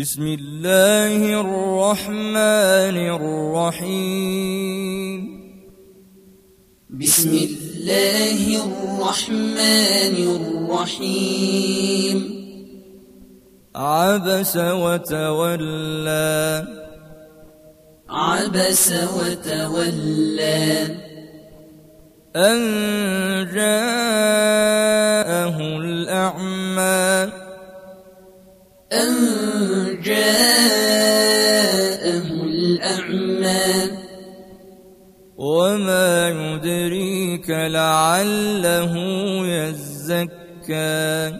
بسم الله الرحمن الرحيم. بسم الله الرحمن الرحيم. عبس وتولى. عبس وتولى. أن جاءه الأعمى. أن جاءه الأعمى وما يدريك لعله يزكى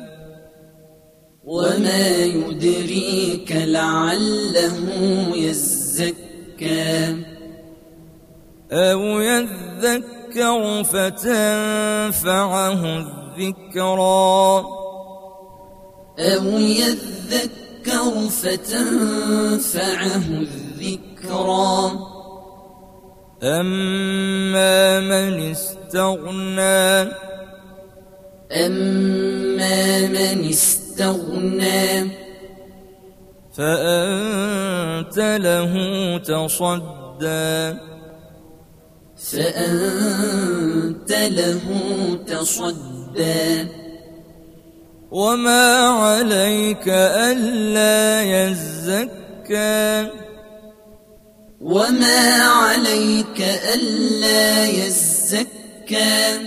وما يدريك لعله يزكى أو يذكر فتنفعه الذكرى أو يذكر فتنفعه الذكرى. أما من استغنى أما من استغنى فأنت له تصدى فأنت له تصدى وما عليك ألا يزكى وما عليك ألا يزكى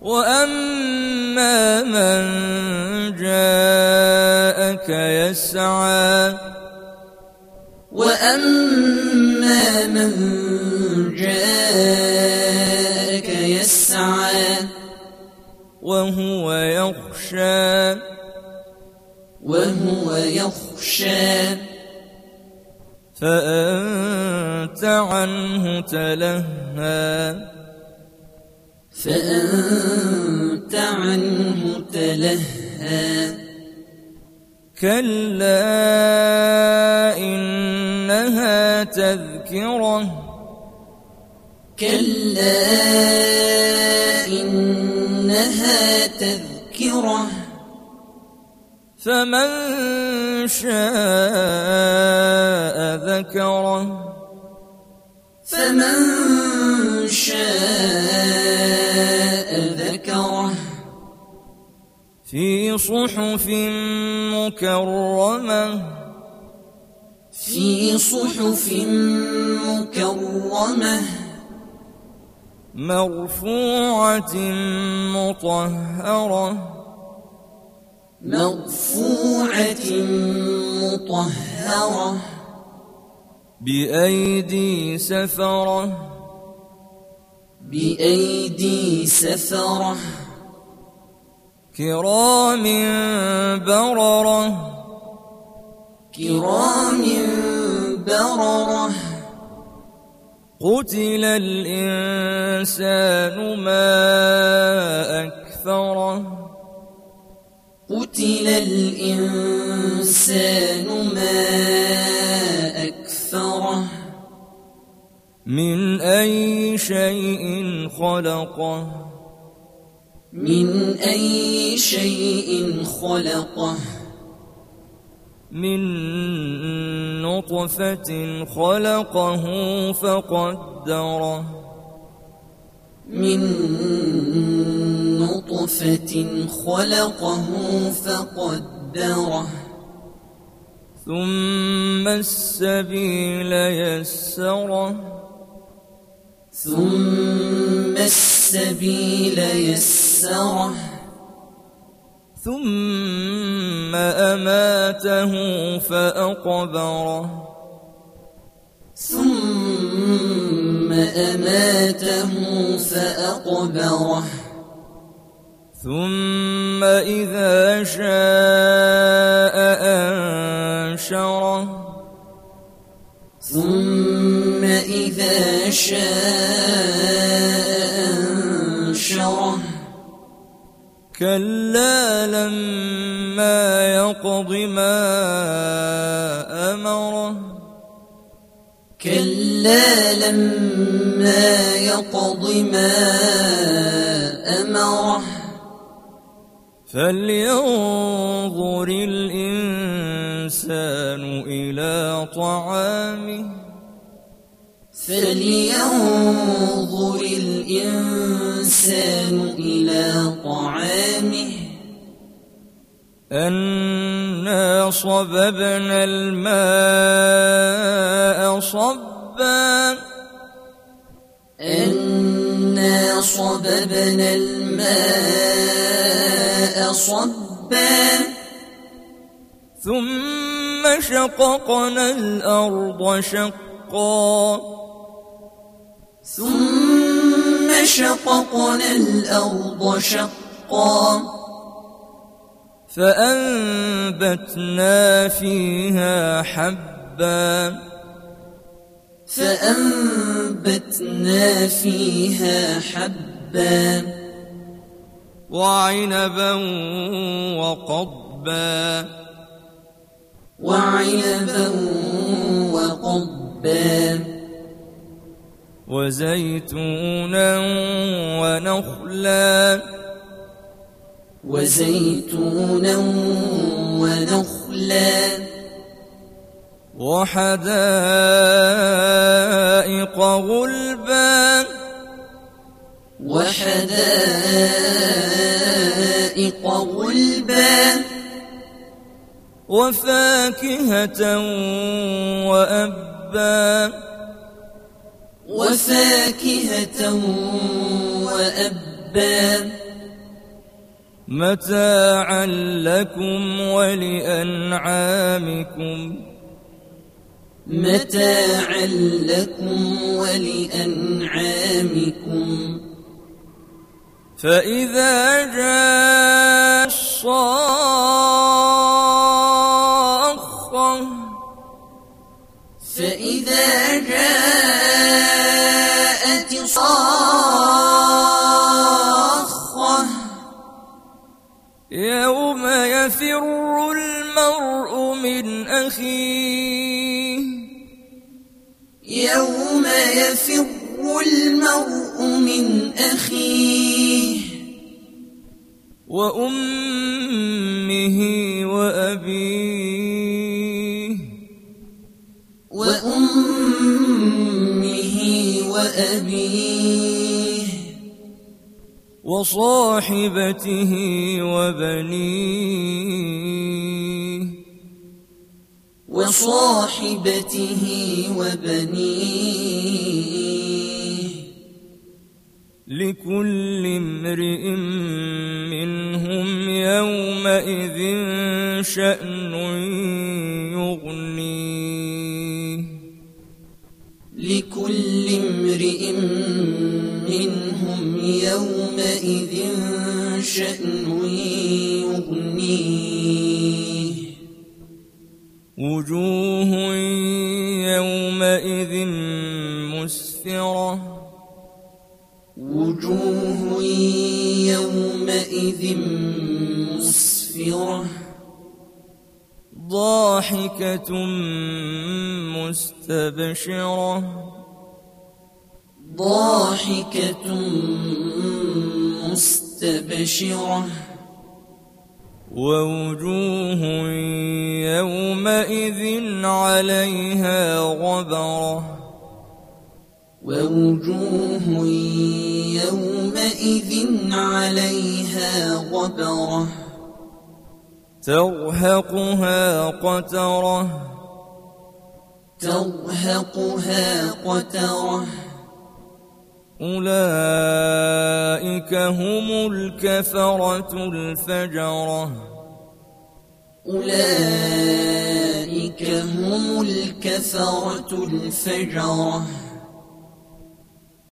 وأما من جاءك يسعى وأما من جاءك يسعى وهو يخشى. وهو يخشى. فأنت عنه تلهى. فأنت عنه تلهى. كلا إنها تذكرة. كلا إنها تذكرة. فمن شاء ذكره. فمن شاء ذكره. في صحف مكرمة. في صحف مكرمة. مرفوعة مطهرة. مرفوعة مطهرة. بأيدي سفرة. بأيدي سفرة. كرام بررة. كرام بررة. قتل الإنسان ما أكفره قتل الإنسان ما أكفره من أي شيء خلقه من أي شيء خلقه من نطفة خلقه فقدره. من نطفة خلقه فقدره. ثم السبيل يسره. ثم السبيل يسره. ثم أماته فأقبره. ثم أماته فأقبره. ثم إذا شاء أنشره. ثم إذا شاء كلا لما يقض ما أمره. كلا لما يقض ما أمره. فلينظر الإنسان إلى طعامه. فلينظر الإنسان إلى طعامه. أنا صببنا الماء صبا. أنا صببنا الماء صبا. ثم شققنا الأرض شقا. ثم شققنا الأرض شقا. فأنبتنا فيها حبا. فأنبتنا فيها حبا. وعنبا وقضبا. وعنبا وقضبا. وزيتونا ونخلا. وزيتونا ونخلا. وحدائق غلبا. وحدائق غلبا. وفاكهة وأبا. وفاكهة وأبا متاعا لكم ولأنعامكم. متاعا لكم ولأنعامكم. فإذا جاء الصاخة فإذا جاءت صاخة يوم يفر المرء من أخيه يوم يفر المرء من أخيه وأمه وأبيه وصاحبته وبنيه وصاحبته وبنيه لكل امرئ منهم يومئذ شأن امرئ منهم يومئذ شأن يغنيه. وجوه يومئذ مسفرة. وجوه يومئذ مسفرة. ضاحكة مستبشرة. ضاحكة مستبشرة. ووجوه يومئذ عليها غبرة. ووجوه يومئذ عليها غبرة. ترهقها قترة. ترهقها قترة. أولئك هم الكفرة الفجرة. أولئك هم الكفرة الفجرة.